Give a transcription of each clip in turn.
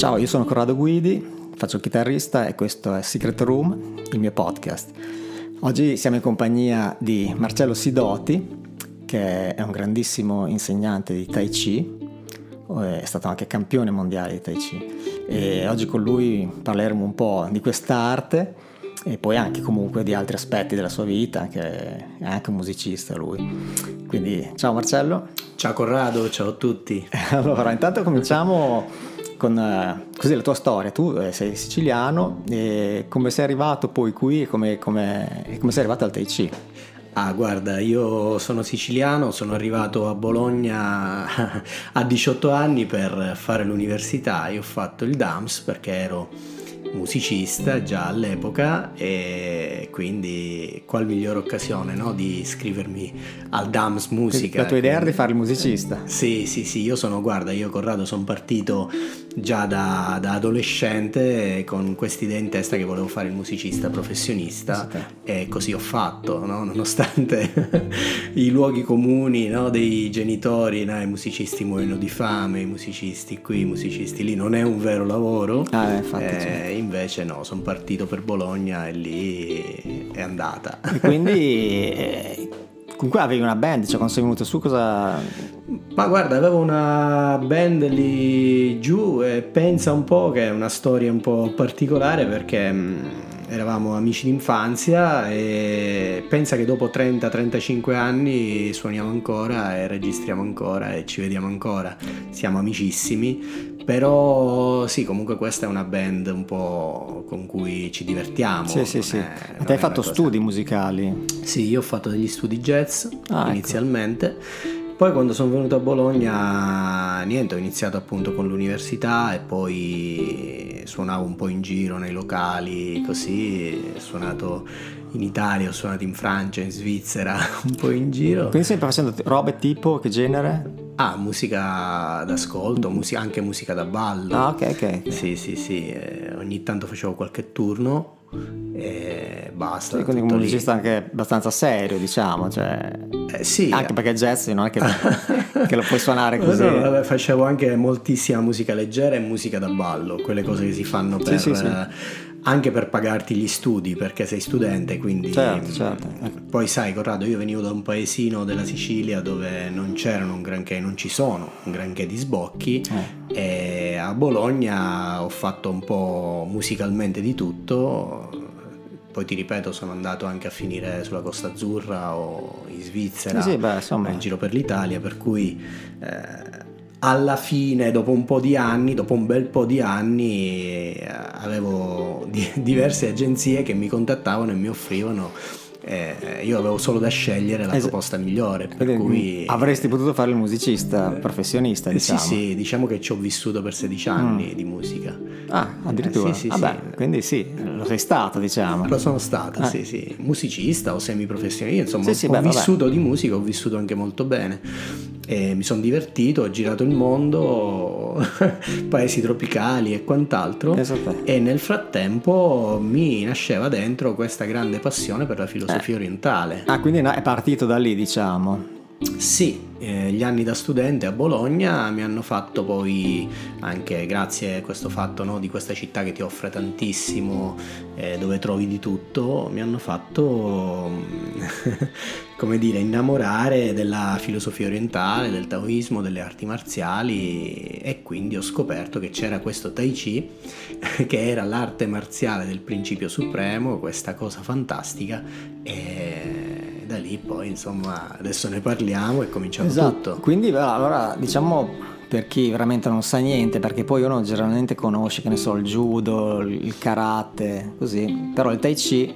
Ciao, io sono Corrado Guidi, faccio il chitarrista e questo è Secret Room, il mio podcast. Oggi siamo in compagnia di Marcello Sidoti, che è un grandissimo insegnante di Tai Chi, è stato anche campione mondiale di Tai Chi e oggi con lui parleremo un po' di quest'arte e poi anche comunque di altri aspetti della sua vita, che è anche un musicista lui. Quindi ciao Marcello. Ciao Corrado, ciao a tutti. Allora, intanto cominciamo con uh, così la tua storia. Tu eh, sei siciliano e come sei arrivato poi qui e come, come, come sei arrivato al Tai Chi? Ah, guarda, io sono siciliano, sono arrivato a Bologna a 18 anni per fare l'università. Io ho fatto il DAMS perché ero musicista già all'epoca e quindi qual migliore occasione no? di iscrivermi al DAMS Musica. La tua idea era di fare il musicista? Sì, sì, sì, io sono, guarda, io Corrado sono partito già da, da adolescente con quest'idea in testa che volevo fare il musicista professionista e così ho fatto, no? nonostante i luoghi comuni no? dei genitori, no? i musicisti muoiono di fame, i musicisti qui, i musicisti lì, non è un vero lavoro. Ah, infatti, eh, certo invece no, sono partito per Bologna e lì è andata. E quindi eh, comunque avevi una band, cioè quando sei venuto su cosa... Ma guarda, avevo una band lì giù e pensa un po' che è una storia un po' particolare perché mm, eravamo amici d'infanzia e pensa che dopo 30-35 anni suoniamo ancora e registriamo ancora e ci vediamo ancora, siamo amicissimi, però sì, comunque questa è una band un po' con cui ci divertiamo. Sì, sì, sì. È, hai fatto cosa... studi musicali? Sì, io ho fatto degli studi jazz ah, ecco. inizialmente. Ecco. Poi quando sono venuto a Bologna, niente, ho iniziato appunto con l'università e poi suonavo un po' in giro nei locali, così, ho suonato in Italia, ho suonato in Francia, in Svizzera, un po' in giro. Quindi stai facendo robe tipo che genere? Ah, musica d'ascolto, musica, anche musica da ballo. Ah, ok, ok. Sì, sì, sì, eh, ogni tanto facevo qualche turno e basta. Sì, quindi un musicista anche abbastanza serio, diciamo, cioè... Eh, sì. Anche perché jazz non è che, che lo puoi suonare così. No, no, facevo anche moltissima musica leggera e musica da ballo, quelle cose che si fanno per... Sì, sì, sì anche per pagarti gli studi perché sei studente quindi certo, certo. poi sai Corrado io venivo da un paesino della Sicilia dove non c'erano un granché non ci sono un granché di sbocchi eh. e a Bologna ho fatto un po' musicalmente di tutto poi ti ripeto sono andato anche a finire sulla Costa Azzurra o in Svizzera sì, beh, insomma. in giro per l'Italia per cui eh, alla fine, dopo un po' di anni, dopo un bel po' di anni, eh, avevo diverse agenzie che mi contattavano e mi offrivano eh, io avevo solo da scegliere la es- proposta migliore. Per cui... Avresti potuto fare il musicista professionista, diciamo. Sì, sì, diciamo che ci ho vissuto per 16 anni mm. di musica. Ah, addirittura? Eh, sì, sì, Vabbè, sì. quindi sì, lo sei stato, diciamo. Lo sono stato, eh. sì, sì. Musicista o semiprofessionista, insomma, sì, ho beh, vissuto vabbè. di musica, ho vissuto anche molto bene. E mi sono divertito, ho girato il mondo, paesi tropicali e quant'altro. Esatto. E nel frattempo mi nasceva dentro questa grande passione per la filosofia eh. orientale. Ah, quindi è partito da lì, diciamo. Sì, eh, gli anni da studente a Bologna mi hanno fatto poi, anche grazie a questo fatto no, di questa città che ti offre tantissimo, eh, dove trovi di tutto, mi hanno fatto, come dire, innamorare della filosofia orientale, del taoismo, delle arti marziali e quindi ho scoperto che c'era questo Tai Chi, che era l'arte marziale del principio supremo, questa cosa fantastica. E da lì poi insomma adesso ne parliamo e cominciamo esatto. tutto. Quindi allora diciamo per chi veramente non sa niente, perché poi uno generalmente conosce, che ne so, il judo, il karate, così, però il tai chi,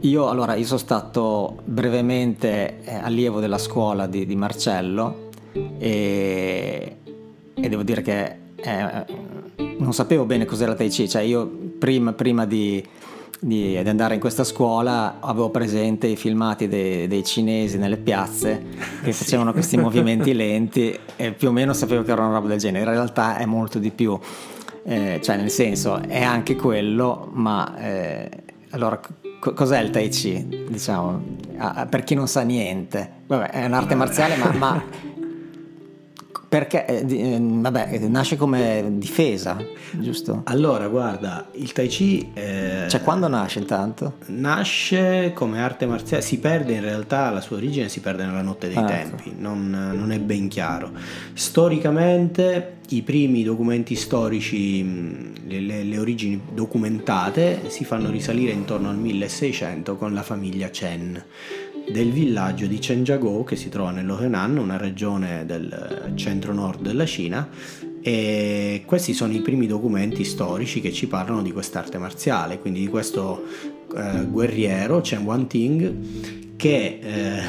io allora io sono stato brevemente eh, allievo della scuola di, di Marcello e, e, devo dire che eh, non sapevo bene cos'era il tai chi, cioè io prima, prima di di, di, andare in questa scuola avevo presente i filmati dei, dei cinesi nelle piazze che sì. facevano questi movimenti lenti e più o meno sapevo che era una roba del genere. In realtà è molto di più, eh, cioè nel senso è anche quello, ma eh, allora co- cos'è il Tai Chi? Diciamo, ah, per chi non sa niente, Vabbè, è un'arte marziale, ma, ma Perché, eh, eh, vabbè, nasce come difesa, giusto? Allora, guarda, il Tai Chi... Eh, cioè, quando nasce intanto? Nasce come arte marziale, si perde in realtà, la sua origine si perde nella notte dei ah, tempi, ecco. non, non, è ben chiaro. Storicamente, i primi documenti storici, le, le, le origini documentate, si fanno risalire intorno al 1600 con la famiglia Chen del villaggio di Chenjiagou che si trova nello Henan, una regione del centro-nord della Cina e questi sono i primi documenti storici che ci parlano di quest'arte marziale, quindi di questo eh, guerriero Chen Wanting che eh,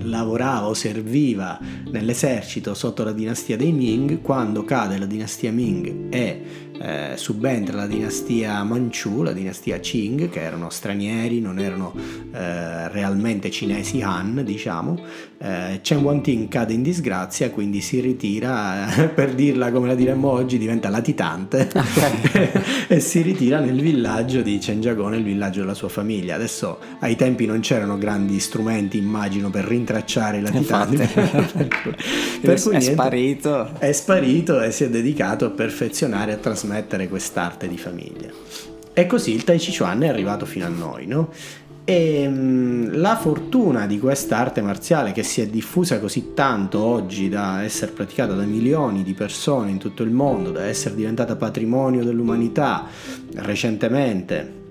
lavorava o serviva nell'esercito sotto la dinastia dei Ming, quando cade la dinastia Ming e eh, subentra la dinastia Manchu, la dinastia Qing, che erano stranieri, non erano eh, realmente cinesi Han, diciamo, eh, Chen Wanting cade in disgrazia, quindi si ritira, per dirla come la diremmo oggi, diventa latitante e si ritira nel villaggio di Chenjiagou, nel villaggio della sua famiglia. Adesso ai tempi non c'erano grandi strumenti, immagino, per rintracciare i latitanti. per cui, è sparito. È sparito e si è dedicato a perfezionare e a trasmettere quest'arte di famiglia. E così il Tai Chi Chuan è arrivato fino a noi, no? E mm, la fortuna di questa arte marziale che si è diffusa così tanto oggi da essere praticata da milioni di persone in tutto il mondo, da essere diventata patrimonio dell'umanità recentemente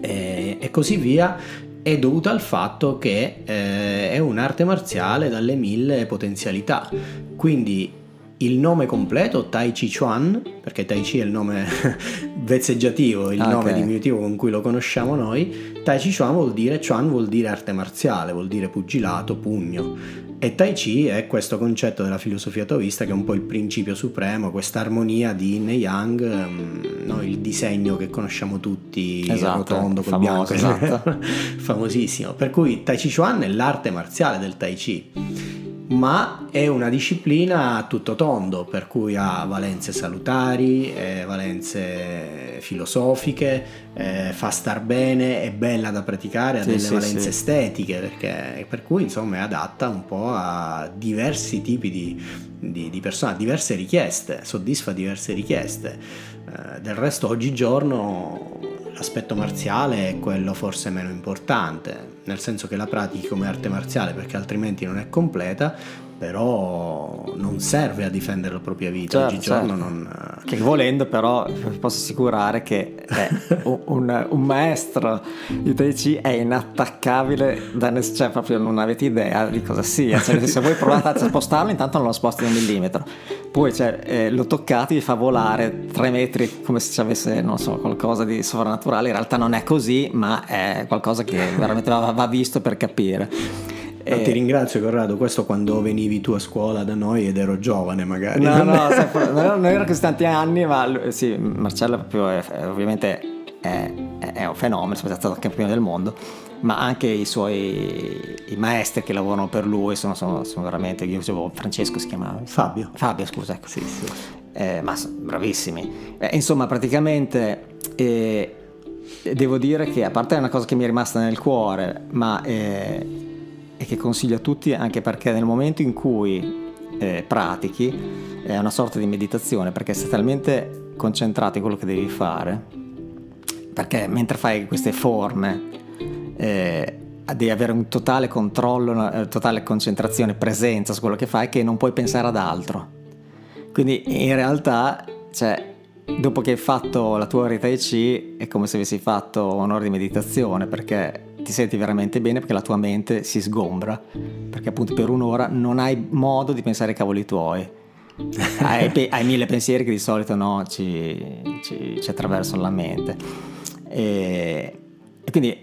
e, e così via, è dovuta al fatto che eh, è un'arte marziale dalle mille potenzialità. Quindi il nome completo Tai Chi Chuan, perché Tai Chi è il nome vezzeggiativo, il ah, nome diminutivo con cui lo conosciamo noi, Tai Chi Chuan vuol dire, Chuan vuol dire arte marziale, vuol dire pugilato, pugno. E Tai Chi è questo concetto della filosofia taoista che è un po' il principio supremo, questa armonia di Yin e Yang, um, no? il disegno che conosciamo tutti, esatto, rotondo col famoso, bianco, esatto. famosissimo. Per cui Tai Chi Chuan è l'arte marziale del Tai Chi ma è una disciplina a tutto tondo, per cui ha valenze salutari, eh, valenze filosofiche, eh, fa star bene, è bella da praticare, ha sì, delle sì, valenze sì. estetiche, perché, per cui insomma è adatta un po' a diversi tipi di, di, di persone, a diverse richieste, soddisfa diverse richieste. Eh, del resto oggigiorno l'aspetto marziale è quello forse meno importante, nel senso che la pratichi come arte marziale perché altrimenti non è completa, però non serve a difendere la propria vita certo, oggigiorno. Certo. Non... Che volendo però posso assicurare che un, un, un, maestro di Tai Chi è inattaccabile, da ness- cioè proprio non avete idea di cosa sia, cioè, se voi provate a spostarlo intanto non lo sposti un millimetro, poi cioè, eh, lo toccate vi fa volare tre metri come se ci avesse non so, qualcosa di sovrannaturale, in realtà non è così ma è qualcosa che veramente va, va visto per capire. E... Eh, ti ringrazio Corrado, questo quando venivi tu a scuola da noi ed ero giovane magari. No, no, non era così tanti anni, ma sì, Marcello proprio è, ovviamente è, è, un fenomeno, è stato campione del mondo, ma anche i suoi i maestri che lavorano per lui sono, sono, sono veramente, io dicevo Francesco si chiamava? Fabio. Fabio, scusa, ecco. Sì, sì. Eh, ma bravissimi. Eh, insomma, praticamente... Eh, devo dire che a parte è una cosa che mi è rimasta nel cuore, ma eh, e che consiglio a tutti anche perché nel momento in cui eh, pratichi è una sorta di meditazione perché sei talmente concentrato in quello che devi fare perché mentre fai queste forme eh, devi avere un totale controllo, una eh, totale concentrazione, presenza su quello che fai che non puoi pensare ad altro. Quindi in realtà, cioè, dopo che hai fatto la tua ora Tai Chi è come se avessi fatto un'ora di meditazione perché ti senti veramente bene perché la tua mente si sgombra, perché appunto per un'ora non hai modo di pensare ai cavoli tuoi. hai, hai, mille pensieri che di solito no, ci, ci, ci attraversano la mente. E, e quindi,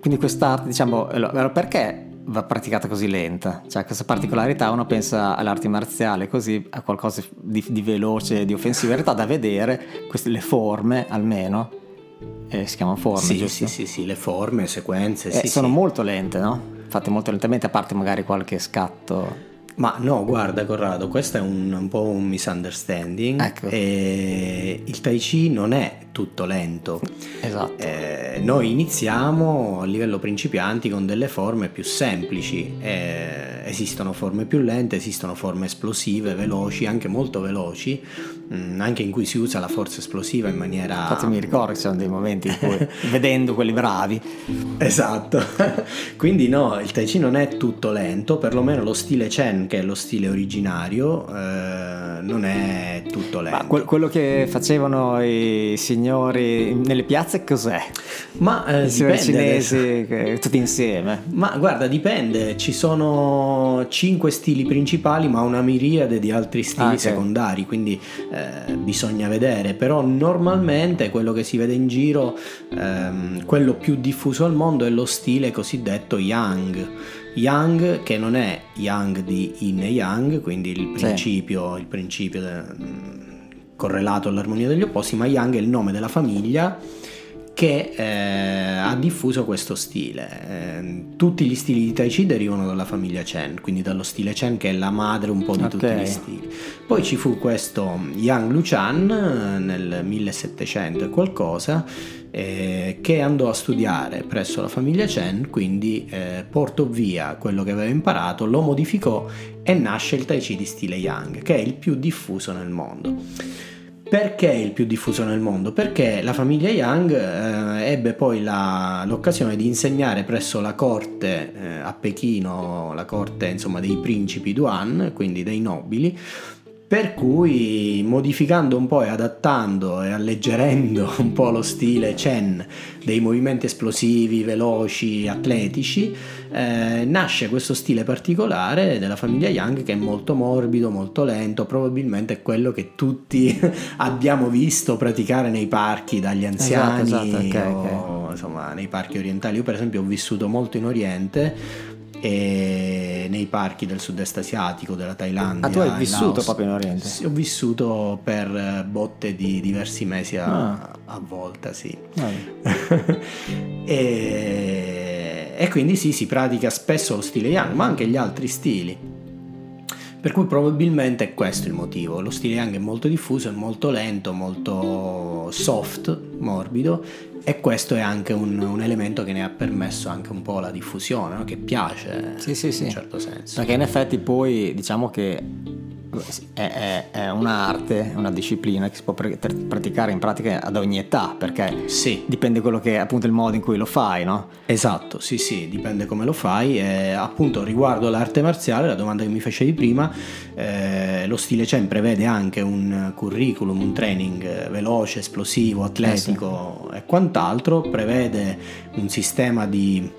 quindi, quest'arte, diciamo, perché va praticata così lenta? Cioè questa particolarità uno pensa all'arte marziale così, a qualcosa di, di veloce, di offensivo, in realtà da vedere queste, le forme almeno eh, si chiamano forme, sì, giusto? Sì, sì, sì, le forme, sequenze. Eh, sì, sono sì. molto lente, no? Fatte molto lentamente, a parte magari qualche scatto. Ma no, guarda Corrado, questo è un, un po' un misunderstanding. Ecco. E il Tai Chi non è tutto lento. Esatto. Eh, noi iniziamo a livello principianti con delle forme più semplici. Eh, esistono forme più lente, esistono forme esplosive, veloci, anche molto veloci, anche in cui si usa la forza esplosiva in maniera... Infatti mi ricordo che ci sono dei momenti in cui, vedendo quelli bravi... Esatto, quindi no, il Tai Chi non è tutto lento, perlomeno lo stile Chen, che è lo stile originario, eh, non è tutto lento. Ma que- quello che facevano i signori nelle piazze cos'è? Ma eh, I signori cinesi che, tutti insieme? Ma guarda, dipende, ci sono cinque stili principali ma una miriade di altri stili ah, okay. secondari, quindi eh, bisogna vedere, però normalmente quello che si vede in giro, ehm, quello più diffuso al mondo è lo stile cosiddetto Yang. Yang che non è Yang di Yin e Yang, quindi il principio, sì. il principio de, mm, correlato all'armonia degli opposti, ma Yang è il nome della famiglia che eh, ha diffuso questo stile. Eh, tutti gli stili di Tai Chi derivano dalla famiglia Chen, quindi dallo stile Chen che è la madre un po' di okay. tutti gli stili. Poi ci fu questo Yang Luchan eh, nel 1700 e qualcosa eh, che andò a studiare presso la famiglia Chen, quindi eh, portò via quello che aveva imparato, lo modificò e nasce il Tai Chi di stile Yang, che è il più diffuso nel mondo. Perché il più diffuso nel mondo? Perché la famiglia Yang eh, ebbe poi la, l'occasione di insegnare presso la corte eh, a Pechino, la corte insomma, dei principi Duan, quindi dei nobili, per cui modificando un po' e adattando e alleggerendo un po' lo stile Chen dei movimenti esplosivi, veloci, atletici, eh, nasce questo stile particolare della famiglia Yang che è molto morbido, molto lento, probabilmente è quello che tutti abbiamo visto praticare nei parchi dagli esatto, anziani esatto, esatto, okay, o okay. insomma nei parchi orientali. Io per esempio ho vissuto molto in Oriente e nei parchi del sud-est asiatico, della Thailandia. Ah, tu hai vissuto Laos. proprio in Oriente? Sì, ho vissuto per eh, botte di diversi mesi a, ah. a volta, sì. e, e quindi sì, si pratica spesso lo stile Yang, ma anche gli altri stili. Per cui probabilmente è questo il motivo. Lo stile Yang è molto diffuso, è molto lento, molto soft, morbido e questo è anche un, un, elemento che ne ha permesso anche un po' la diffusione, no? che piace sì, sì, in sì. un certo senso. Perché in effetti poi diciamo che è, è, è, un'arte, una disciplina che si può praticare in pratica ad ogni età, perché sì. dipende quello che è appunto il modo in cui lo fai, no? Esatto, sì, sì, dipende come lo fai. E, appunto, riguardo l'arte marziale, la domanda che mi facevi prima, eh, lo stile Chen prevede anche un curriculum, un training veloce, esplosivo, atletico eh sì. e quant'altro, prevede un sistema di,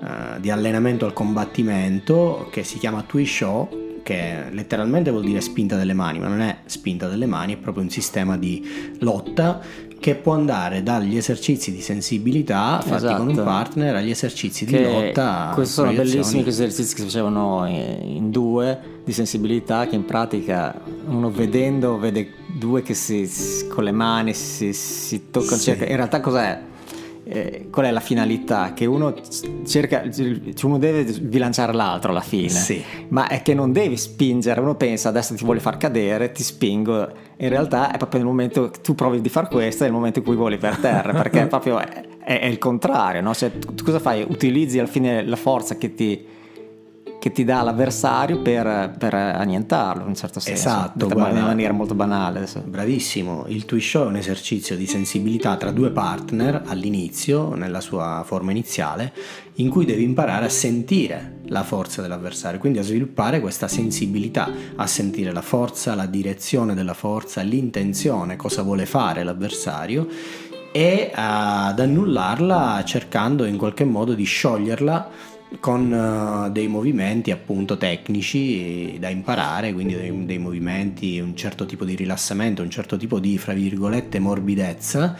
uh, di allenamento al combattimento che si chiama Tui Shou che letteralmente vuol dire spinta delle mani, ma non è spinta delle mani, è proprio un sistema di lotta che può andare dagli esercizi di sensibilità fatti esatto. con un esatto. partner agli esercizi che di lotta. Questi sono bellissimi esercizi che si facevano in due di sensibilità che in pratica uno vedendo vede due che si, con le mani si, si toccano, sì. in realtà cos'è? Eh, qual è la finalità? Che uno cerca, uno deve bilanciare l'altro alla fine, sì. ma è che non devi spingere, uno pensa adesso ti vuole far cadere, ti spingo, in realtà è proprio nel momento che tu provi di fare questo, è il momento in cui voli per terra, perché proprio è, è, è il contrario, no? cioè, tu, tu cosa fai? Utilizzi alla fine la forza che ti che ti dà l'avversario per, per annientarlo in un certo senso. Esatto, guarda, in maniera molto banale. Adesso. Bravissimo, il twist show è un esercizio di sensibilità tra due partner all'inizio, nella sua forma iniziale, in cui devi imparare a sentire la forza dell'avversario, quindi a sviluppare questa sensibilità, a sentire la forza, la direzione della forza, l'intenzione, cosa vuole fare l'avversario e ad annullarla cercando in qualche modo di scioglierla con uh, dei movimenti appunto tecnici da imparare, quindi dei, dei, movimenti, un certo tipo di rilassamento, un certo tipo di, fra virgolette, morbidezza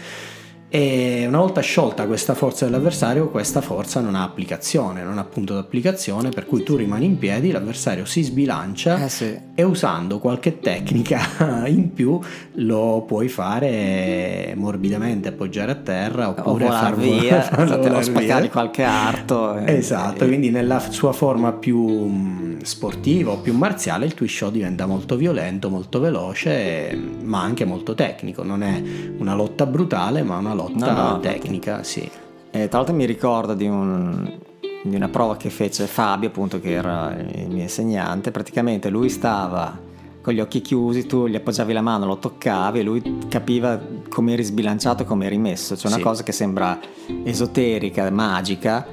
e una volta sciolta questa forza dell'avversario, questa forza non ha applicazione, non ha punto d'applicazione, per cui tu rimani in piedi, l'avversario si sbilancia eh sì. e usando qualche tecnica in più lo puoi fare morbidamente, appoggiare a terra oppure o far via, farlo spaccare qualche arto. Esatto, e... quindi nella sua forma più mm, sportiva o più marziale il twist show diventa molto violento, molto veloce, ma anche molto tecnico, non è una lotta brutale, ma una lotta no, no, tecnica, sì. E tra l'altro mi ricordo di un, di una prova che fece Fabio, appunto, che era il mio insegnante. Praticamente lui stava con gli occhi chiusi, tu gli appoggiavi la mano, lo toccavi e lui capiva come eri sbilanciato e come eri messo. Cioè una Sì. cosa che sembra esoterica, magica,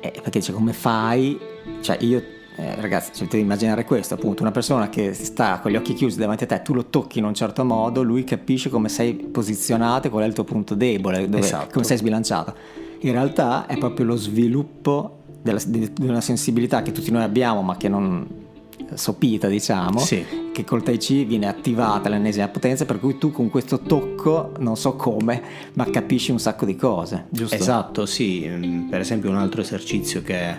eh, perché dice come fai? Cioè io, eh, ragazzi, cioè, devi immaginare questo, appunto, una persona che sta con gli occhi chiusi davanti a te, tu lo tocchi in un certo modo, lui capisce come sei posizionato e qual è il tuo punto debole, dove- Esatto. come sei sbilanciato. In realtà è proprio lo sviluppo della- di, di una sensibilità che tutti noi abbiamo, ma che non sopita, diciamo, Sì. che col Tai Chi viene attivata all'ennesima potenza, per cui tu con questo tocco, non so come, ma capisci un sacco di cose, giusto? Esatto, sì. Mm, Per esempio un altro esercizio che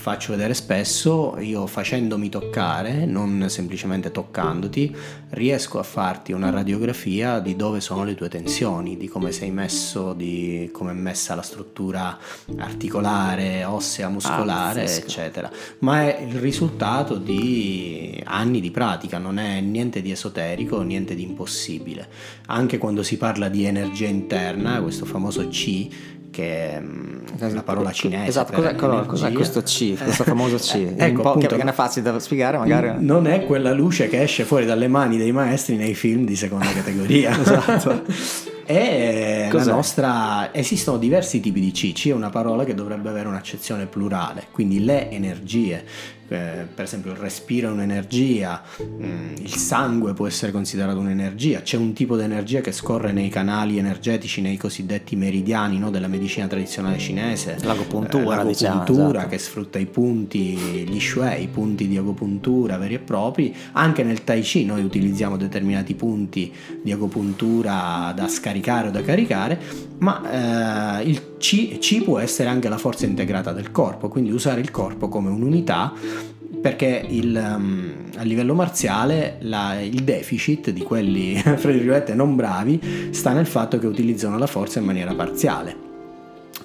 faccio vedere spesso, io facendomi toccare, non semplicemente toccandoti, riesco a farti una radiografia di dove sono le tue tensioni, di come sei messo, di come è messa la struttura articolare, ossea, muscolare, pazzesco. eccetera. Ma è il risultato di anni di pratica, non è niente di esoterico, niente di impossibile. Anche quando si parla di energia interna, questo famoso C, che è una parola cinese. Esatto, cos'è, cos'è- questo C, questo famoso C? Eh, un ecco, po' appunto, che non è facile da spiegare, magari. non è quella luce che esce fuori dalle mani dei maestri nei film di seconda categoria. Esatto. È la Cos'è? nostra. Esistono diversi tipi di C. C è una parola che dovrebbe avere un'accezione plurale, quindi le energie. Eh, per esempio, il respiro è un'energia, mm, il sangue può essere considerato un'energia. C'è un tipo di energia che scorre nei canali energetici, nei cosiddetti meridiani no, della medicina tradizionale cinese. L'agopuntura, Eh, diciamo, l'agopuntura esatto. che sfrutta i punti, gli shui, i punti di agopuntura veri e propri. Anche nel Tai Chi noi utilizziamo determinati punti di agopuntura da scaricare o da caricare, ma eh, il Chi, Chi può essere anche la forza integrata del corpo, quindi usare il corpo come un'unità perché il, um, a livello marziale la- il deficit di quelli, fra virgolette, non bravi sta nel fatto che utilizzano la forza in maniera parziale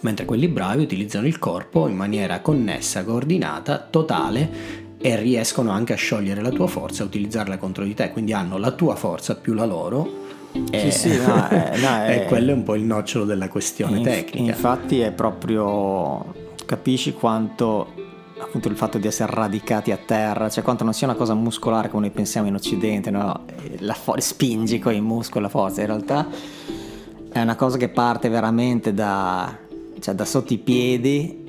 mentre quelli bravi utilizzano il corpo in maniera connessa, coordinata, totale e riescono anche a sciogliere la tua forza e utilizzarla contro di te, quindi hanno la tua forza più la loro. E, Sì, sì, no, eh, no, e eh. quello è un po' il nocciolo della questione Inf- tecnica. Infatti è proprio capisci quanto appunto il fatto di essere radicati a terra, cioè quanto non sia una cosa muscolare come noi pensiamo in occidente, no? Eh, La fo- spingi con i muscoli la forza, in realtà è una cosa che parte veramente da, cioè, da sotto i piedi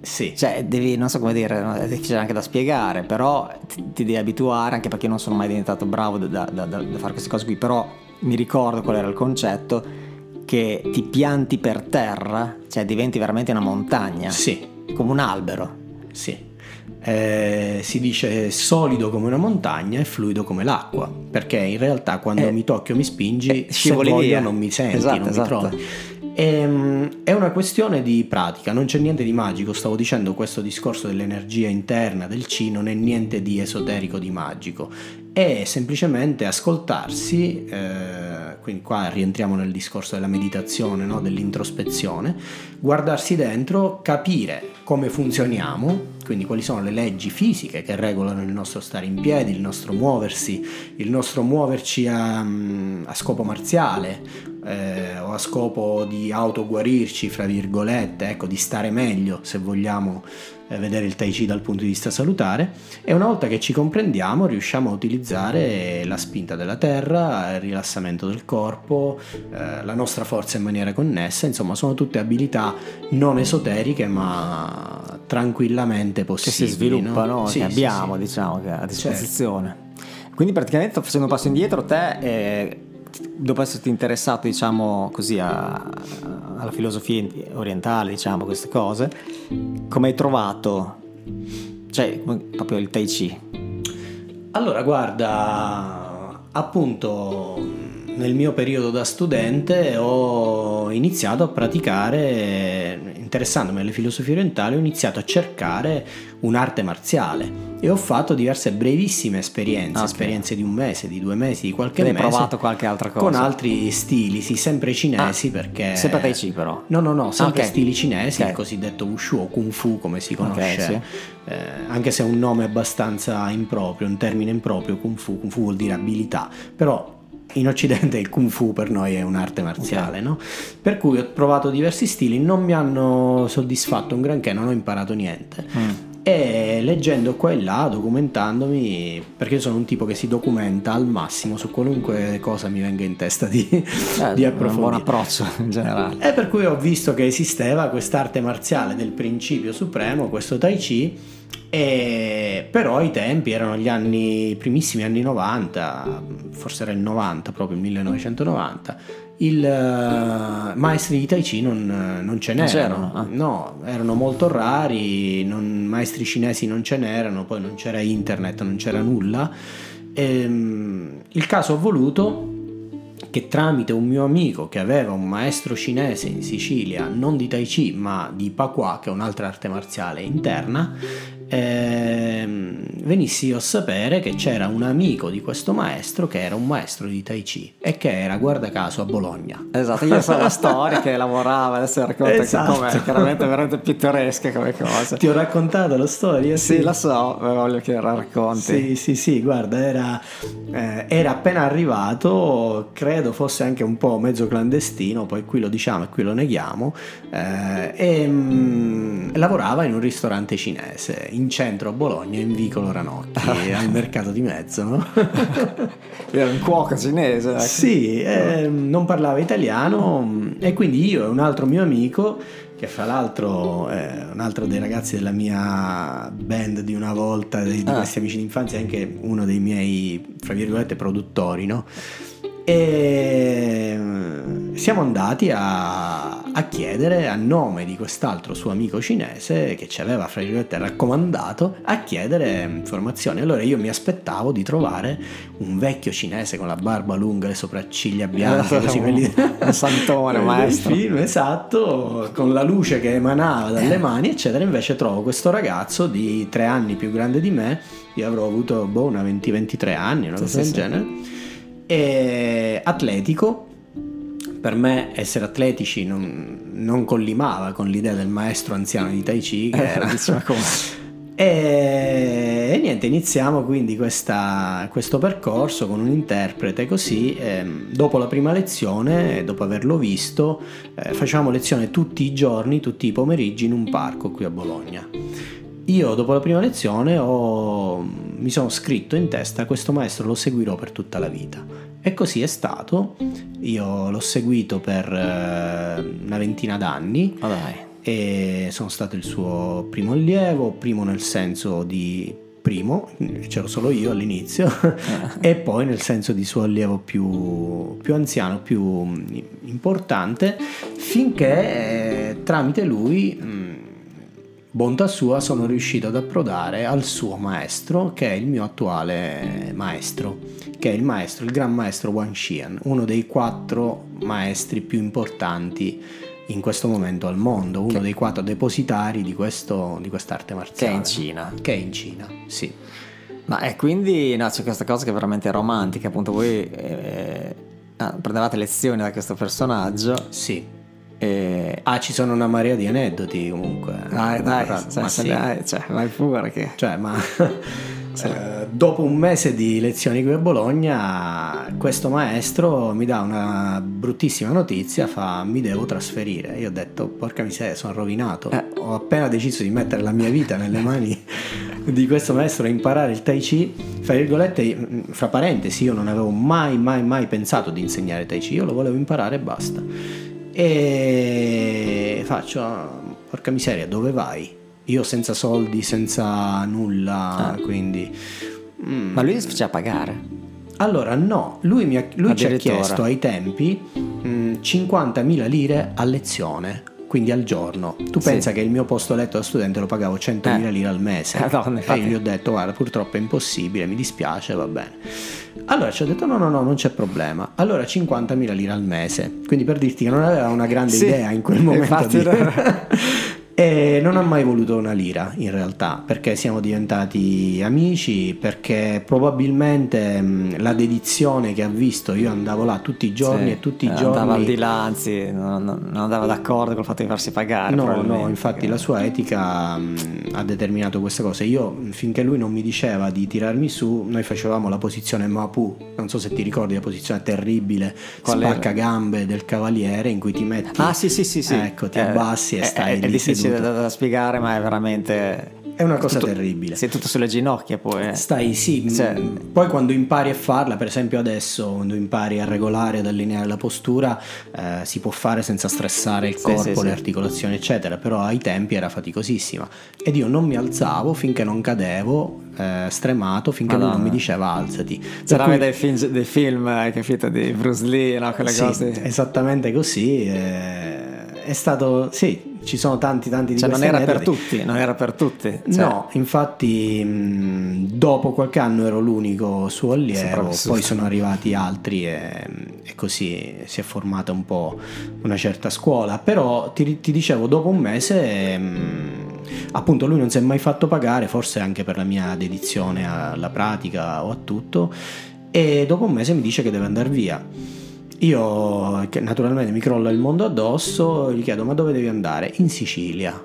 Sì, cioè, devi, non so come dire, no, è difficile anche da spiegare, però ti, ti devi abituare, anche perché io non sono mai diventato bravo da, da- da- da fare queste cose qui, però mi ricordo qual era il concetto, che ti pianti per terra, cioè diventi veramente una montagna, sì, come un albero. Sì. Eh, si dice solido come una montagna e fluido come l'acqua, perché in realtà quando Eh, mi tocchi o mi spingi, eh, se voglio via. non mi senti, Esatto, non esatto. mi trovi. Ehm, è una questione di pratica, non c'è niente di magico. Stavo dicendo questo discorso dell'energia interna del C non è niente di esoterico, di magico, è semplicemente ascoltarsi. eh, quindi qua rientriamo nel discorso della meditazione, no? dell'introspezione, guardarsi dentro, capire come funzioniamo, quindi quali sono le leggi fisiche che regolano il nostro stare in piedi, il nostro muoversi, il nostro muoverci a, a scopo marziale eh, o a scopo di autoguarirci, fra virgolette, ecco, di stare meglio se vogliamo vedere il Tai Chi dal punto di vista salutare e una volta che ci comprendiamo riusciamo a utilizzare la spinta della terra, il rilassamento del corpo, eh, la nostra forza in maniera connessa, insomma sono tutte abilità non esoteriche ma tranquillamente che possibili. si sviluppano, no? Sì, che sì, abbiamo, sì. diciamo, che a disposizione. Quindi praticamente facendo un passo indietro, te, eh, dopo esserti interessato, diciamo così, a- alla filosofia orientale, diciamo, queste cose, come hai trovato, cioè, proprio il Tai Chi? Allora, guarda, appunto nel mio periodo da studente ho iniziato a praticare, interessandomi alle filosofie orientali, ho iniziato a cercare un'arte marziale e ho fatto diverse brevissime esperienze, Ok. esperienze di un mese, di due mesi, di qualche Hai mese. provato qualche altra cosa? Con altri stili, sì, sempre cinesi perché... Sempre Tai Chi però? No, no, no, sempre Ah, ok. stili cinesi, Ok. il cosiddetto Wushu o Kung Fu come si conosce, sì. eh, anche se è un nome abbastanza improprio, un termine improprio, Kung Fu, Kung Fu vuol dire abilità, però in Occidente il Kung Fu per noi è un'arte marziale, no? Per cui ho provato diversi stili, non mi hanno soddisfatto un granché, non ho imparato niente. Mm. E leggendo qua e là, documentandomi, perché sono un tipo che si documenta al massimo su qualunque cosa mi venga in testa di, eh, di approfondire. un buon approccio in generale. E per cui ho visto che esisteva quest'arte marziale del principio supremo, questo Tai Chi, e però ai tempi erano gli anni, primissimi anni 90, forse era il 90, proprio il 1990. Il uh, maestri di Tai Chi non, non ce n'erano, ah. no, erano molto rari, non, maestri cinesi non ce n'erano, poi non c'era internet, non c'era nulla. E, um, il caso ha voluto che tramite un mio amico che aveva un maestro cinese in Sicilia, non di Tai Chi ma di Pakua, che è un'altra arte marziale interna, ehm, venissi io a sapere che c'era un amico di questo maestro che era un maestro di Tai Chi e che era, guarda caso, a Bologna. Esatto, io so la storia che lavorava, adesso racconta esatto. com'è, chiaramente veramente pittoresca come cosa. Ti ho raccontato la storia? Sì, sì la so, voglio che la racconti. Sì, sì, sì, guarda, era, eh, era appena arrivato, credo fosse anche un po' mezzo clandestino, poi qui lo diciamo e qui lo neghiamo, eh, e mh, mm, lavorava in un ristorante cinese in centro a Bologna, in vicolo Ranocchi, al mercato di mezzo. No? Era un cuoco cinese. Ecco. Sì, eh, non parlava italiano e quindi io e un altro mio amico che fra l'altro è un altro dei ragazzi della mia band di una volta, di, ah. questi amici d'infanzia, anche uno dei miei, fra virgolette, produttori, no? E mm, siamo andati a, a, chiedere a nome di quest'altro suo amico cinese che ci aveva fra virgolette raccomandato a chiedere informazioni. Allora io mi aspettavo di trovare un vecchio cinese con la barba lunga, le sopracciglia bianche, così quelli un santone maestro. Film, esatto, con la luce che emanava dalle mani, eccetera. Invece trovo questo ragazzo di tre anni più grande di me, io avrò avuto boh, una 20-23 anni, una cosa sì, del sì. genere e atletico. Per me essere atletici non, non collimava con l'idea del maestro anziano di Tai Chi che era e, e, niente, iniziamo quindi questa, questo percorso con un interprete così. Eh, dopo la prima lezione, dopo averlo visto, eh, facciamo lezione tutti i giorni, tutti i pomeriggi in un parco qui a Bologna. Io dopo la prima lezione ho, mi sono scritto in testa questo maestro lo seguirò per tutta la vita. E così è stato. Io l'ho seguito per eh, una ventina d'anni. Oh e sono stato il suo primo allievo, primo nel senso di primo, c'ero solo io all'inizio, e poi nel senso di suo allievo più, più anziano, più importante, finché eh, tramite lui mm, bontà sua sono riuscito ad approdare al suo maestro che è il mio attuale maestro che è il maestro, il gran maestro Wang Xian uno dei quattro maestri più importanti in questo momento al mondo uno che... dei quattro depositari di, questo, di quest'arte marziale. Che è in Cina. Che è in Cina, sì. Ma è quindi no, c'è questa cosa che è veramente romantica appunto voi eh, ah, prendevate lezioni da questo personaggio. Sì e... Ah, ci sono una marea di aneddoti comunque. Dai, dai, cioè, ma sì. dai cioè, vai pure che... Cioè, ma... Eh, dopo un mese di lezioni qui a Bologna, questo maestro mi dà una bruttissima notizia, fa mi devo trasferire. Io ho detto, porca miseria, sono rovinato. Eh. Ho appena deciso di mettere la mia vita nelle mani di questo maestro e imparare il Tai Chi. Fra virgolette, fra parentesi, io non avevo mai, mai, mai pensato di insegnare Tai Chi, io lo volevo imparare e basta e faccio, porca miseria, dove vai? Io senza soldi, senza nulla, ah. quindi... Mm. Ma lui si faceva pagare? Allora no, lui, mi ha, lui ci ha chiesto ai tempi mm, 50.000 lire a lezione quindi al giorno. Tu sì. pensa che il mio posto letto da studente lo pagavo 100.000 eh. lire al mese. Madonna, e io gli ho detto guarda purtroppo è impossibile, mi dispiace, va bene. Allora ci ho detto no no no non c'è problema. Allora 50.000 lire al mese. Quindi per dirti che non aveva una grande sì. idea in quel momento. Di... E non ha mai voluto una lira in realtà, perché siamo diventati amici, perché probabilmente mh, la dedizione che ha visto, io andavo là tutti i giorni Sì, e tutti i eh, giorni... Andava al di là, anzi, non, non andava d'accordo col fatto di farsi pagare. No, no, infatti la sua etica mh, ha determinato questa cosa. Io, mh, finché lui non mi diceva di tirarmi su, noi facevamo la posizione Mapu, non so se ti ricordi la posizione terribile, Qual era? spacca gambe del cavaliere in cui ti metti... Ah, sì, sì, sì. sì. Ecco, ti Eh, abbassi e è- stai È, è lì difficile da, da spiegare, ma è veramente. È una cosa tutto- terribile. Sei tutto sulle ginocchia poi. eh. Stai, sì, mh, Cioè- poi quando impari a farla, per esempio adesso, quando impari a regolare ed allineare la postura, eh, si può fare senza stressare il corpo, sì, le sì. articolazioni, eccetera, però ai tempi era faticosissima. Ed io non mi alzavo finché non cadevo, eh, stremato, finché lui non Madonna. mi diceva alzati. C'era cui- dei film, dei film, hai capito, di Bruce Lee, no? Quelle cose. esattamente così. eh, è stato, sì, ci sono tanti, tanti di Cioè, non era per aneddoti. tutti, non era per tutti. Cioè, No, infatti mh, dopo qualche anno ero l'unico suo allievo, poi sono arrivati altri e, e così si è formata un po' una certa scuola, però ti, ti dicevo dopo un mese mh, appunto lui non si è mai fatto pagare, forse anche per la mia dedizione alla pratica o a tutto e dopo un mese mi dice che deve andare via. Io che naturalmente mi crolla il mondo addosso, gli chiedo ma dove devi andare? In Sicilia.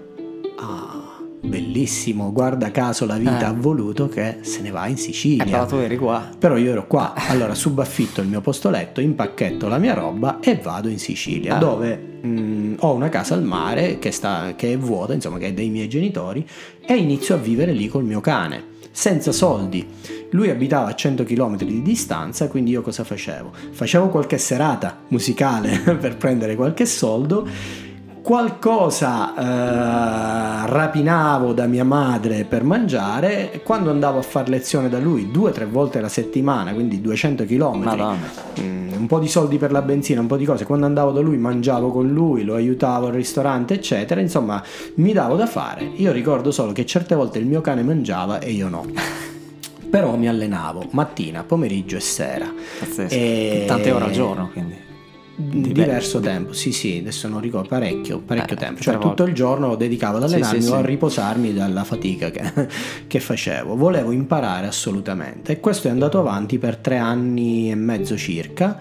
Ah, bellissimo, guarda caso la vita Eh. ha voluto che se ne va in Eh, Sicilia. però tu eri qua. Però io ero qua, allora subaffitto il mio posto letto, impacchetto la mia roba e vado in Sicilia, Ah. dove mh, ho una casa al mare che, sta, che è vuota, insomma che è dei miei genitori, e inizio a vivere lì col mio cane, senza soldi. Lui abitava a 100 km di distanza, quindi io cosa facevo? Facevo qualche serata musicale per prendere qualche soldo qualcosa eh, rapinavo da mia madre per mangiare e quando andavo a fare lezione da lui due o tre volte alla settimana, quindi 200 km, mm, un po' di soldi per la benzina, un po' di cose, quando andavo da lui mangiavo con lui, lo aiutavo al ristorante, eccetera, insomma mi davo da fare. Io ricordo solo che certe volte il mio cane mangiava e io no. Però mi allenavo mattina, pomeriggio e sera. Pazzesco. E- Tante ore al giorno, quindi. Diver- diverso tempo, sì, sì, adesso non ricordo parecchio, parecchio Eh, tempo. Cioè, volte. tutto il giorno dedicavo ad Sì, allenarmi sì, o a sì. riposarmi dalla fatica che, che facevo. Volevo imparare assolutamente. E questo è andato avanti per tre anni e mezzo circa.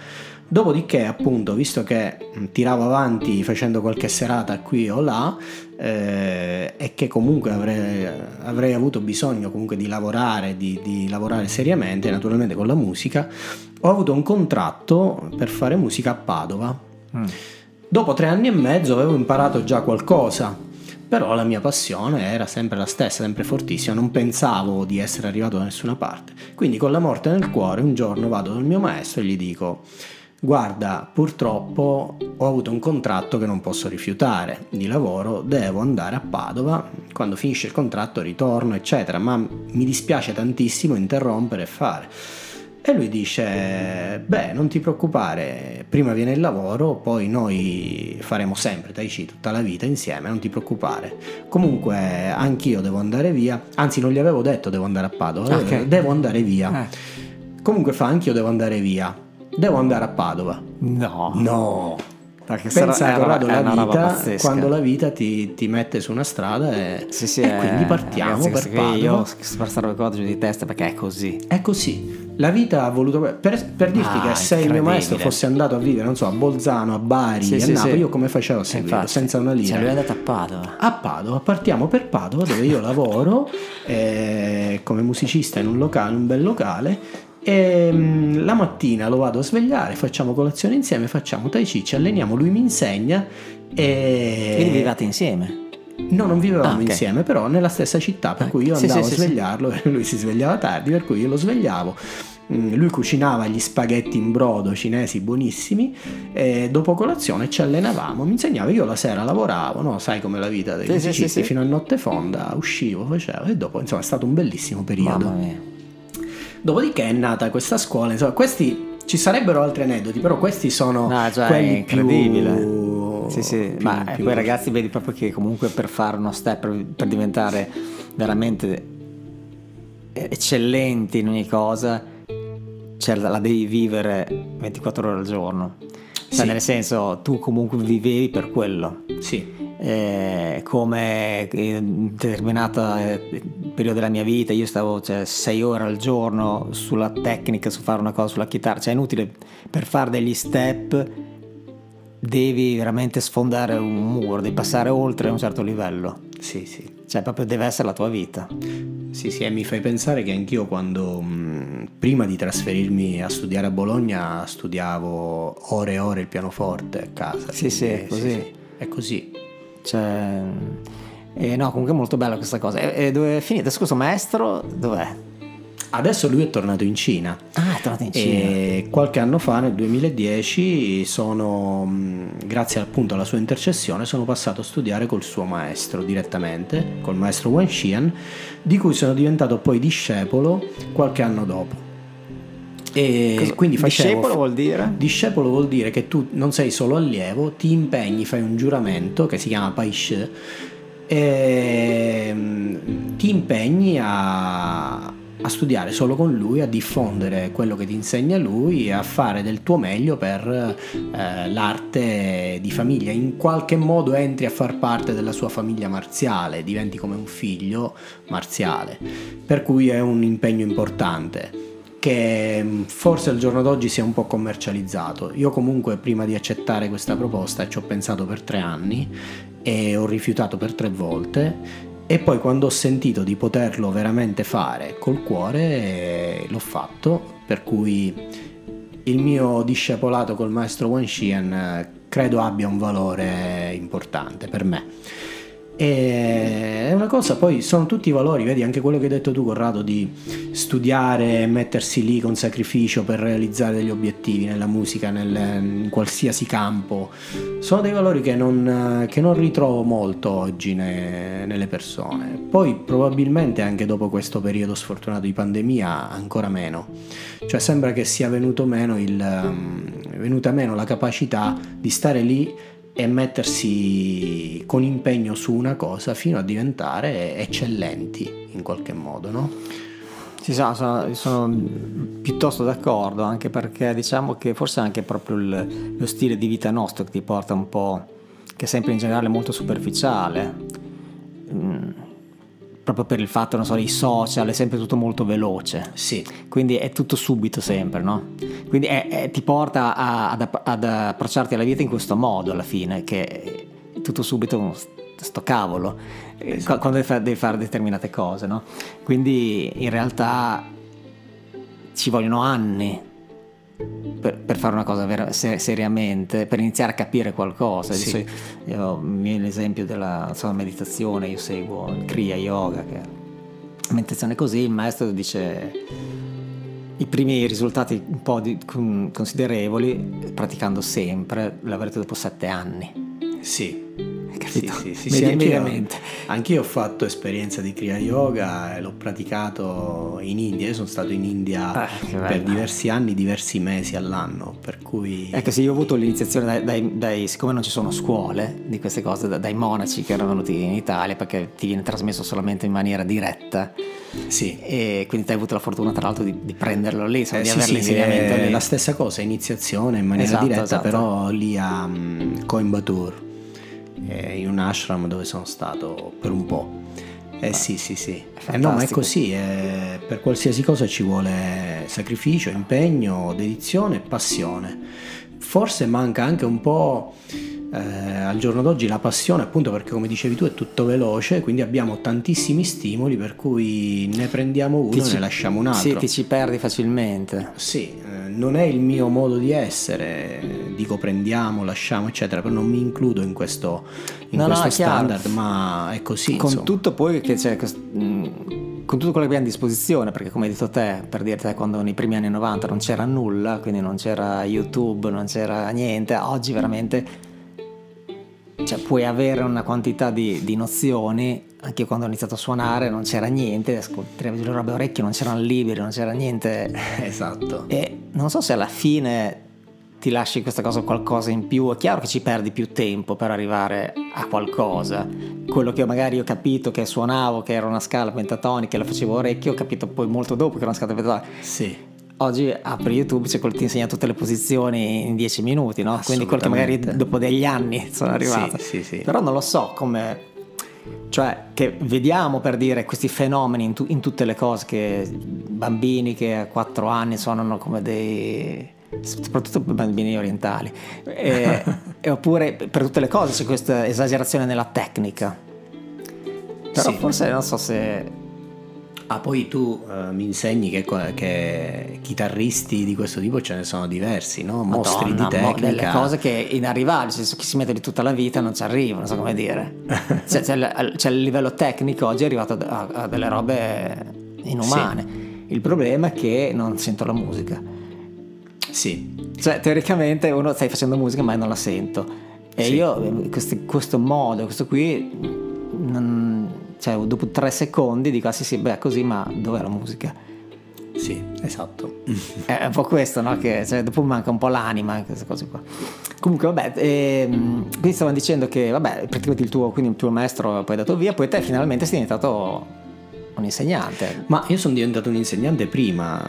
Dopodiché, appunto, visto che mh, tiravo avanti facendo qualche serata qui o là, eh, e che comunque avrei, avrei avuto bisogno comunque di lavorare, di, di lavorare seriamente, naturalmente con la musica, ho avuto un contratto per fare musica a Padova. Mm. Dopo tre anni e mezzo avevo imparato già qualcosa, però la mia passione era sempre la stessa, sempre fortissima, non pensavo di essere arrivato da nessuna parte. Quindi con la morte nel cuore un giorno vado dal mio maestro e gli dico guarda purtroppo ho avuto un contratto che non posso rifiutare di lavoro, devo andare a Padova, quando finisce il contratto ritorno eccetera, ma mi dispiace tantissimo interrompere e fare. E lui dice, beh, non ti preoccupare, prima viene il lavoro, poi noi faremo sempre Tai Chi tutta la vita insieme, non ti preoccupare. Comunque anch'io devo andare via, anzi non gli avevo detto devo andare a Padova, Ok. eh, devo andare via. Eh. Comunque fa anch'io devo andare via, devo andare a Padova. No. No, Perché pensa sarà- una- è la vita, quando la vita ti, ti mette su una strada e, Sì, sì, e eh, quindi partiamo ragazzi, per Padova. Io stare ricordo giù di testa perché è così. È così. La vita ha voluto. Per, per dirti Ah, che se il mio maestro fosse andato a vivere, non so, a Bolzano, a Bari, Sì, a Napoli, io come facevo a Eh, seguirlo? infatti. senza una lira. Cioè, lui è andato a Padova. a Padova, partiamo per Padova dove io lavoro eh, come musicista in un locale, un bel locale e mm, la mattina lo vado a svegliare, facciamo colazione insieme, facciamo tai chi, ci alleniamo, lui mi insegna e... Quindi vivate insieme. No, non vivevamo Ah, ok. insieme, però nella stessa città, per Ah, cui io sì, andavo sì, a sì, sì. svegliarlo e lui si svegliava tardi, per cui io lo svegliavo. Mm, Lui cucinava gli spaghetti in brodo cinesi buonissimi e dopo colazione ci allenavamo, mi insegnava, io la sera lavoravo, no? sai come la vita dei Sì, sì, musicisti, sì, sì. fino a notte fonda, uscivo, facevo e dopo insomma è stato un bellissimo periodo. Mamma mia. Dopodiché è nata questa scuola, insomma questi ci sarebbero altri aneddoti, però questi sono No, già, è quelli incredibile. più... Sì, sì, più- ma più- poi ragazzi vedi proprio che comunque per fare uno step, per, per diventare veramente eccellenti in ogni cosa, cioè la devi vivere 24 ore al giorno. Cioè Sì. nel senso, tu comunque vivevi per quello. Sì. eh, come in determinato eh, periodo della mia vita io stavo cioè, sei ore al giorno sulla tecnica, su fare una cosa sulla chitarra, cioè è inutile per fare degli step devi veramente sfondare un muro, devi passare oltre un certo livello. Sì, sì. Cioè proprio deve essere la tua vita. Sì, sì, e mi fai pensare che anch'io quando mh, prima di trasferirmi a studiare a Bologna studiavo ore e ore il pianoforte a casa. Sì, sì, è così. Sì, sì. È così. Cioè, eh, no, comunque è molto bella questa cosa. E, e dove è finita? Scusa, maestro, dov'è? Adesso lui è tornato in Cina. Ah, è tornato in Cina. E qualche anno fa, nel 2010, sono, grazie appunto alla sua intercessione, sono passato a studiare col suo maestro direttamente, col maestro Wen Xian, di cui sono diventato poi discepolo qualche anno dopo. E Cosa, quindi facevo, discepolo vuol dire? Discepolo vuol dire che tu non sei solo allievo, ti impegni, fai un giuramento che si chiama Paish e ti impegni a, a studiare solo con lui, a diffondere quello che ti insegna lui e a fare del tuo meglio per eh, l'arte di famiglia. In qualche modo entri a far parte della sua famiglia marziale, diventi come un figlio marziale, per cui è un impegno importante che mm, forse al giorno d'oggi sia un po' commercializzato. Io comunque prima di accettare questa proposta ci ho pensato per tre anni e ho rifiutato per tre volte e poi quando ho sentito di poterlo veramente fare col cuore l'ho fatto, per cui il mio discepolato col maestro Wan Xian eh, credo abbia un valore importante per me. E è una cosa, poi sono tutti i valori, vedi anche quello che hai detto tu Corrado di studiare, mettersi lì con sacrificio per realizzare degli obiettivi nella musica, nel, in qualsiasi campo, sono dei valori che non, che non ritrovo molto oggi ne, nelle persone. Poi probabilmente anche dopo questo periodo sfortunato di pandemia ancora meno, cioè sembra che sia venuto meno il, venuta meno la capacità di stare lì e mettersi con impegno su una cosa fino a diventare eccellenti in qualche modo, no? Sì, sono, sono piuttosto d'accordo, anche perché diciamo che forse anche proprio il, lo stile di vita nostro che ti porta un po', che è sempre in generale molto superficiale. Mm proprio per il fatto, non so, dei social, è sempre tutto molto veloce. Sì. Quindi è tutto subito sempre, no? Quindi è, è, ti porta a, ad, ad, approcciarti alla vita in questo modo alla fine, che è tutto subito sto cavolo, eh, esatto. quando devi fare, devi fare determinate cose, no? Quindi in realtà ci vogliono anni per, per, fare una cosa vera, ser- seriamente, per iniziare a capire qualcosa. Sì. Io, viene l'esempio della insomma, meditazione, io seguo il Kriya Yoga, che è meditazione così, il maestro dice i primi risultati un po' di, considerevoli, praticando sempre, l'avrete dopo sette anni. Sì, capito? Sì, sì, sì, anch'io, anch'io, ho fatto esperienza di Kriya Yoga l'ho praticato in India. Io sono stato in India ah, per diversi anni, diversi mesi all'anno. Per cui. Ecco, sì, io ho avuto l'iniziazione dai, dai, dai siccome non ci sono scuole di queste cose, dai monaci che erano venuti in Italia perché ti viene trasmesso solamente in maniera diretta. Sì. E quindi ti hai avuto la fortuna, tra l'altro, di, di prenderlo lì, eh, di sì, avere sì, l'insegnamento lì. La stessa cosa, iniziazione in maniera esatto, diretta, esatto. però lì a um, Coimbatore eh, in un ashram dove sono stato per un po'. Eh ah, sì, sì, sì. Eh, no, ma è così, eh, per qualsiasi cosa ci vuole sacrificio, impegno, dedizione e passione. Forse manca anche un po' eh, al giorno d'oggi la passione, appunto perché come dicevi tu è tutto veloce, quindi abbiamo tantissimi stimoli per cui ne prendiamo uno ti e ci, ne lasciamo un altro. Sì, ti ci perdi facilmente. Sì, eh, non è il mio modo di essere, dico prendiamo, lasciamo, eccetera, però non mi includo in questo, in no, questo no, standard, ma è così. Con insomma. tutto poi che c'è mm, con tutto quello che abbiamo a disposizione, perché come hai detto te, per dirti quando nei primi anni 90 non c'era nulla, quindi non c'era YouTube, non c'era niente, oggi veramente cioè, puoi avere una quantità di, di nozioni. Anche quando ho iniziato a suonare non c'era niente, ascoltavi le robe orecchie, non c'erano libri, non c'era niente. Esatto. E non so se alla fine ti lasci questa cosa qualcosa in più. È chiaro che ci perdi più tempo per arrivare a qualcosa. Quello che magari ho capito che suonavo, che era una scala pentatonica e la facevo orecchio, ho capito poi molto dopo che era una scala pentatonica. Sì oggi apri YouTube, c'è quello che ti insegna tutte le posizioni in 10 minuti, no? Quindi quello che magari dopo degli anni sono arrivato. Sì, sì, sì. Però non lo so come... Cioè, che vediamo per dire questi fenomeni in, tu, in tutte le cose che bambini che a 4 anni suonano come dei soprattutto per bambini orientali, e, e oppure per tutte le cose c'è questa esagerazione nella tecnica. Però sì. forse non so se Ah, poi tu uh, mi insegni che, che, chitarristi di questo tipo ce ne sono diversi, no? Mostri Madonna, di tecnica. delle cose che inarrivabili, nel senso chi si mette di tutta la vita non ci arriva, non so come dire. c'è, c'è, il, c'è, il, livello tecnico oggi è arrivato a, a delle robe inumane. Sì. Il problema è che non sento la musica. Sì. Cioè, teoricamente uno stai facendo musica ma non la sento. E sì. io, questi, questo modo, questo qui... Non, cioè dopo tre secondi dico ah sì sì beh così ma dov'è la musica? Sì, esatto. È un po' questo, no? Che cioè, dopo manca un po' l'anima queste cose qua. Comunque, vabbè, ehm, quindi stavano dicendo che, vabbè, praticamente il tuo, quindi il tuo maestro poi è dato via, poi te finalmente sei diventato un insegnante. Ma io sono diventato un insegnante prima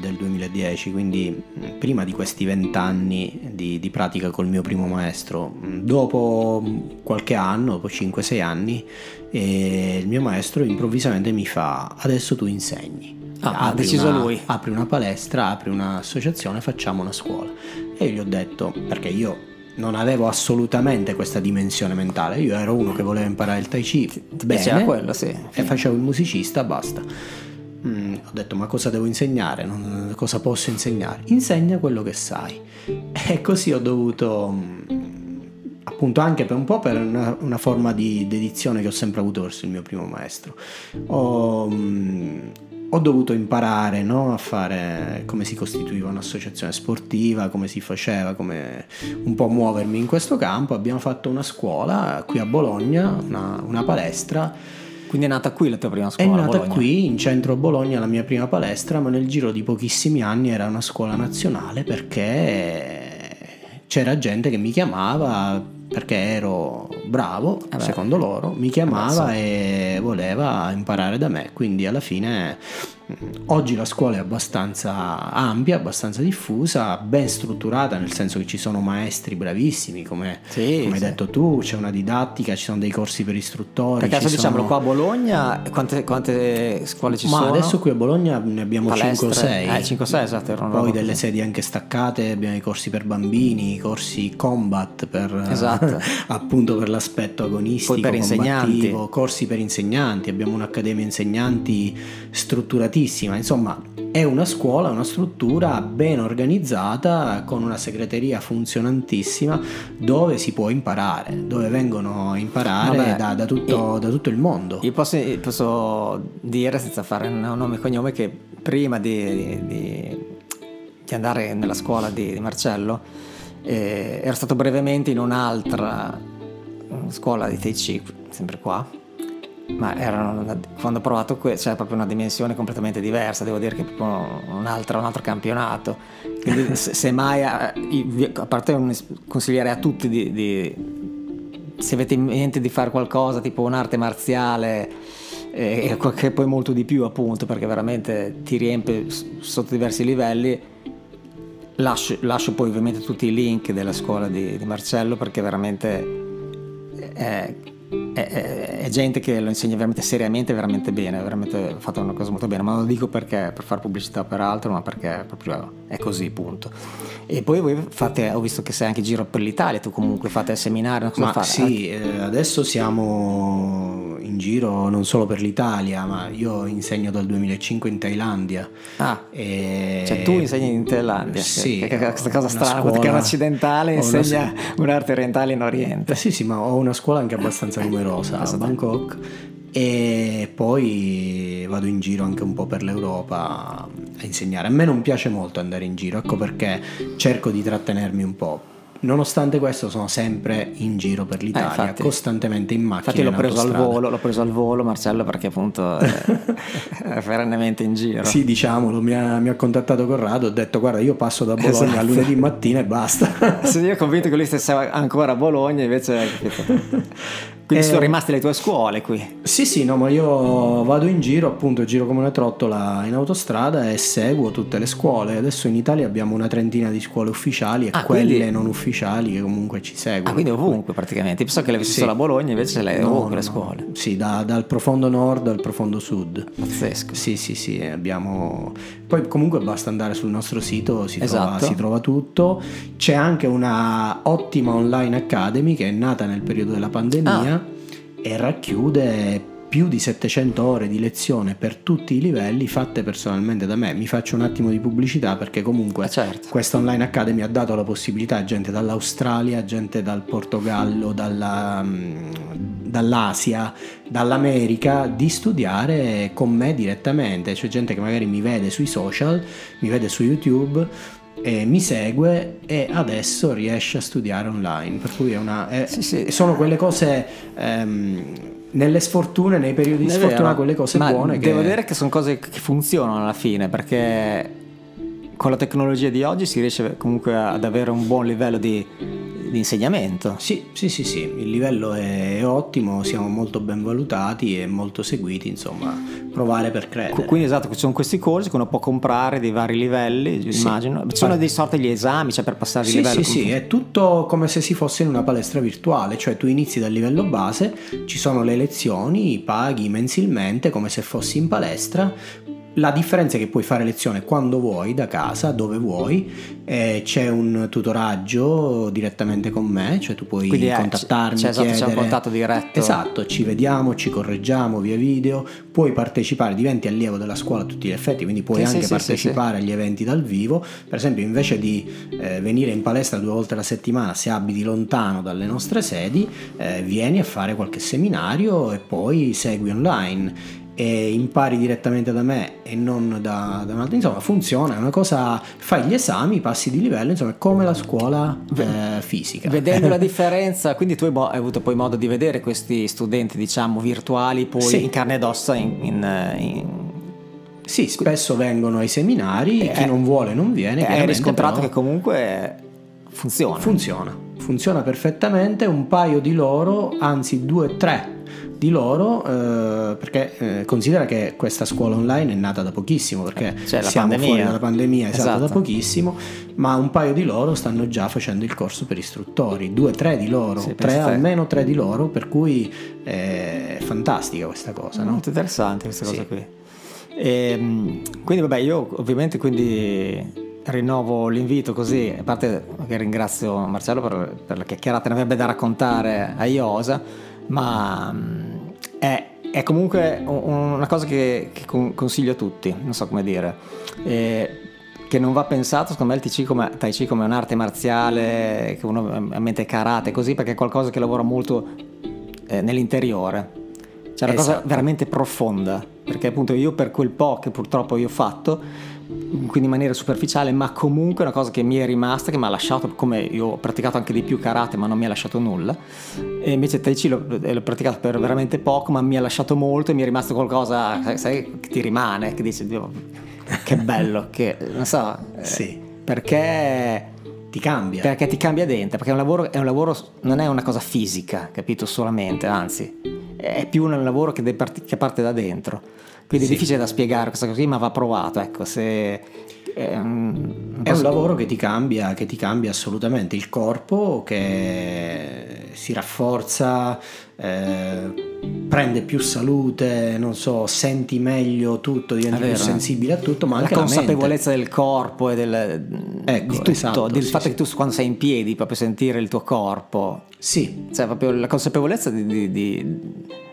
del 2010, quindi prima di questi vent'anni di, di pratica col mio primo maestro. Dopo qualche anno, dopo 5-6 anni, eh, il mio maestro improvvisamente mi fa adesso tu insegni. Ah, ha deciso una, lui. Apri una palestra, apri un'associazione, facciamo una scuola. E io gli ho detto, perché io non avevo assolutamente questa dimensione mentale. Io ero uno che voleva imparare il Tai Chi Ti bene quello, sì. e facevo il musicista, basta. Mm, ho detto ma cosa devo insegnare? Non, cosa posso insegnare? Insegna quello che sai. E così ho dovuto, mm, appunto anche per un po' per una, una forma di dedizione che ho sempre avuto verso il mio primo maestro, ho, mm, ho dovuto imparare no? a fare come si costituiva un'associazione sportiva, come si faceva, come un po' muovermi in questo campo. Abbiamo fatto una scuola qui a Bologna, una, una palestra. Quindi è nata qui la tua prima scuola? È nata Bologna. qui in centro a Bologna la mia prima palestra, ma nel giro di pochissimi anni era una scuola nazionale perché c'era gente che mi chiamava perché ero bravo, eh secondo loro, mi chiamava e voleva imparare da me, quindi alla fine Oggi la scuola è abbastanza ampia, abbastanza diffusa, ben strutturata, nel senso che ci sono maestri bravissimi, come, sì, come sì. hai detto tu, c'è una didattica, ci sono dei corsi per istruttori. Perché adesso diciamo sono... qua a Bologna quante, quante scuole ci Ma sono? Ma adesso qui a Bologna ne abbiamo 5-6. Eh, 5-6 esatto. Poi delle sedi anche staccate, abbiamo i corsi per bambini, i corsi combat per, esatto. appunto per l'aspetto agonistico, Poi per insegnanti. corsi per insegnanti, abbiamo un'accademia insegnanti strutturativa completissima, insomma è una scuola, una struttura ben organizzata con una segreteria funzionantissima dove si può imparare, dove vengono a imparare Vabbè, da, da, tutto, da, tutto, il mondo. Io posso, posso, dire senza fare nome e cognome che prima di, di, di andare nella scuola di, di Marcello eh, ero stato brevemente in un'altra scuola di Tai Chi, sempre qua, ma erano, quando ho provato questo, cioè proprio una dimensione completamente diversa, devo dire che è proprio un altro, un altro campionato. Quindi se, se mai, a, a parte consiglierei a tutti di, di, se avete in mente di fare qualcosa tipo un'arte marziale eh, che poi molto di più appunto perché veramente ti riempie sotto diversi livelli lascio, lascio poi ovviamente tutti i link della scuola di, di Marcello perché veramente è, è, è, gente che lo insegna veramente seriamente, veramente bene, veramente fatto una cosa molto bene, ma non lo dico perché per fare pubblicità per altro, ma perché proprio è così, punto. E poi voi fate, ho visto che sei anche in giro per l'Italia, tu comunque fate seminari, cosa ma fate? Sì, eh, adesso siamo in giro non solo per l'Italia, ma io insegno dal 2005 in Thailandia. Ah, e... cioè tu insegni in Thailandia? Sì. Che, che, questa cosa strana, scuola, perché un occidentale insegna una... un'arte orientale in Oriente. Sì, sì, ma ho una scuola anche abbastanza numerosa a Bangkok e poi vado in giro anche un po' per l'Europa a insegnare. A me non piace molto andare in giro, ecco perché cerco di trattenermi un po' Nonostante questo sono sempre in giro per l'Italia, eh, infatti, costantemente in macchina. Infatti l'ho preso al volo, l'ho preso al volo Marcello perché appunto è, è perennemente in giro. Sì, diciamolo, mi ha, mi ha, contattato Corrado, ho detto guarda io passo da Bologna esatto. lunedì mattina e basta. sì, io ho convinto che lui stesse ancora a Bologna invece... Quindi eh, sono rimaste le tue scuole qui? Sì, sì, no, ma io vado in giro, appunto, giro come una trottola in autostrada e seguo tutte le scuole. Adesso in Italia abbiamo una trentina di scuole ufficiali e ah, quelle quindi... non ufficiali che comunque ci seguono. Ah, quindi ovunque praticamente. Penso che l'avessi sì. solo a Bologna, invece le no, ovunque no, le scuole. Sì, da, dal profondo nord al profondo sud. Pazzesco. Sì, sì, sì, abbiamo... Poi comunque basta andare sul nostro sito, si, esatto. trova, si trova tutto. C'è anche una ottima online academy che è nata nel periodo della pandemia. Ah e racchiude più di 700 ore di lezione per tutti i livelli fatte personalmente da me. Mi faccio un attimo di pubblicità perché comunque eh, certo. questa online academy ha dato la possibilità a gente dall'Australia, gente dal Portogallo, dalla, mm, dall'Asia, dall'America di studiare con me direttamente. C'è gente che magari mi vede sui social, mi vede su YouTube e mi segue e adesso riesce a studiare online. Per cui è una, è, sì, sì. sono quelle cose. Ehm, nelle sfortune, nei periodi di sfortuna, quelle cose Ma buone. Devo che... dire che sono cose che funzionano alla fine perché con la tecnologia di oggi si riesce comunque ad avere un buon livello di, di insegnamento. Sì, sì, sì, sì, il livello è ottimo, siamo molto ben valutati e molto seguiti, insomma, provare per credere. Quindi esatto, ci sono questi corsi che uno può comprare di vari livelli, sì. immagino. Ci sono dei sorte di esami, cioè per passare sì, di livello. Sì, sì, è tutto come se si fosse in una palestra virtuale, cioè tu inizi dal livello base, ci sono le lezioni, paghi mensilmente come se fossi in palestra, la differenza è che puoi fare lezione quando vuoi, da casa, dove vuoi, eh, c'è un tutoraggio direttamente con me, cioè tu puoi Quindi contattarmi, c'è, c'è, c'è un contatto diretto. Esatto, ci vediamo, ci correggiamo via video, puoi partecipare, diventi allievo della scuola a tutti gli effetti, quindi puoi sì, anche sì, partecipare sì, agli eventi dal vivo. Per esempio, invece di eh, venire in palestra due volte alla settimana, se abiti lontano dalle nostre sedi, eh, vieni a fare qualche seminario e poi segui online e impari direttamente da me e non da, da un altro, insomma funziona, è una cosa, fai gli esami, passi di livello, insomma è come la scuola eh, fisica. Vedendo la differenza, quindi tu hai avuto poi modo di vedere questi studenti diciamo virtuali poi sì. in carne ed ossa in, in, in... Sì, spesso vengono ai seminari, e chi non vuole non viene. Hai riscontrato però... che comunque funziona. Funziona, funziona perfettamente, un paio di loro, anzi due, tre di loro eh, perché eh, considera che questa scuola online è nata da pochissimo perché cioè, siamo pandemia. fuori dalla pandemia esatto, esatto, da pochissimo ma un paio di loro stanno già facendo il corso per istruttori due tre di loro sì, tre, almeno tre di loro per cui è fantastica questa cosa no? molto interessante questa cosa sì. qui e, ehm, quindi vabbè io ovviamente quindi rinnovo l'invito così, a parte che ringrazio Marcello per, per la chiacchierata ne avrebbe da raccontare a Iosa, ma è, comunque una cosa che, che, consiglio a tutti, non so come dire. E, che non va pensato, secondo me, il TC come, Tai Chi come un'arte marziale, che uno a mente karate, così, perché è qualcosa che lavora molto eh, nell'interiore. C'è una esatto. cosa veramente profonda, perché appunto io per quel po' che purtoppo io ho fatto, quindi in maniera superficiale, ma comunque una cosa che mi è rimasta, che mi ha lasciato, come io ho praticato anche di più karate, ma non mi ha lasciato nulla, e invece Tai Chi l'ho, l'ho praticato per veramente poco, ma mi ha lasciato molto e mi è rimasto qualcosa, sai, che ti rimane, che dici, che bello, che non so, eh, sì. perché ti cambia. Perché ti cambia dentro, perché è un lavoro, è un lavoro non è una cosa fisica, capito, solamente, anzi, è più un lavoro che, che parte da dentro. Quindi sì. è difficile da spiegare questa cosa qui, ma va provato. Ecco, se, è un, è un lavoro che ti, cambia, che ti cambia assolutamente il corpo, che si rafforza, eh, prende più salute, non so, senti meglio tutto, diventi più sensibile a tutto, ma anche la consapevolezza del corpo e del, ecco, tutto, esatto, del sì, fatto sì. che tu quando sei in piedi proprio sentire il tuo corpo. Sì. Cioè proprio la consapevolezza di, di, di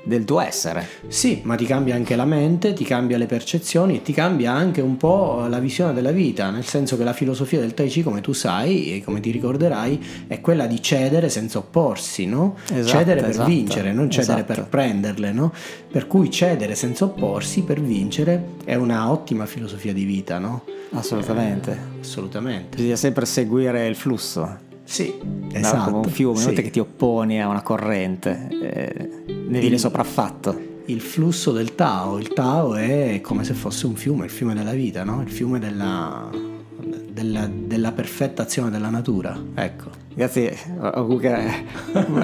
del tuo essere. Sì, ma ti cambia anche la mente, ti cambia le percezioni e ti cambia anche un po' la visione della vita, nel senso che la filosofia del Tai Chi, come tu sai e come ti ricorderai, è quella di cedere senza opporsi, no? Esatto, cedere per esatto, vincere, non cedere esatto. per prenderle, no? Per cui cedere senza opporsi per vincere è una ottima filosofia di vita, no? Assolutamente. Eh, assolutamente. Bisogna sempre seguire il flusso. Sì, esatto. come un fiume, sì. che ti opponi a una corrente, eh, ne viene sopraffatto. Il flusso del Tao, il Tao è come se fosse un fiume, il fiume della vita, no? il fiume della, della, della perfetta azione della natura. Ecco. Ragazzi, Comunque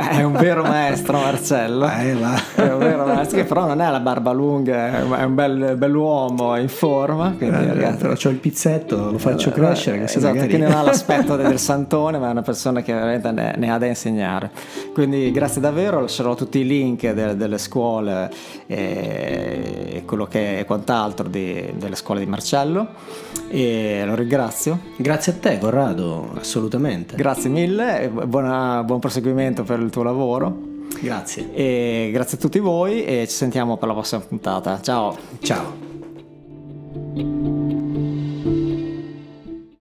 è un vero maestro Marcello. Eh. È un vero maestro che però non è la barba lunga, è un bel, bell'uomo in forma. Quindi, Eh, ragazzi, però c'ho il pizzetto, lo faccio crescere. Che esatto, magari... che non ha l'aspetto del santone, ma è una persona che veramente ne, ne ha da insegnare. Quindi grazie davvero, lascerò tutti i link de- delle scuole e quello che è quant'altro di- delle scuole di Marcello e lo ringrazio. Grazie a te, Corrado, assolutamente. Grazie mille Simone buona, buon proseguimento per il tuo lavoro. Grazie. E grazie a tutti voi e ci sentiamo per la prossima puntata. Ciao. Ciao.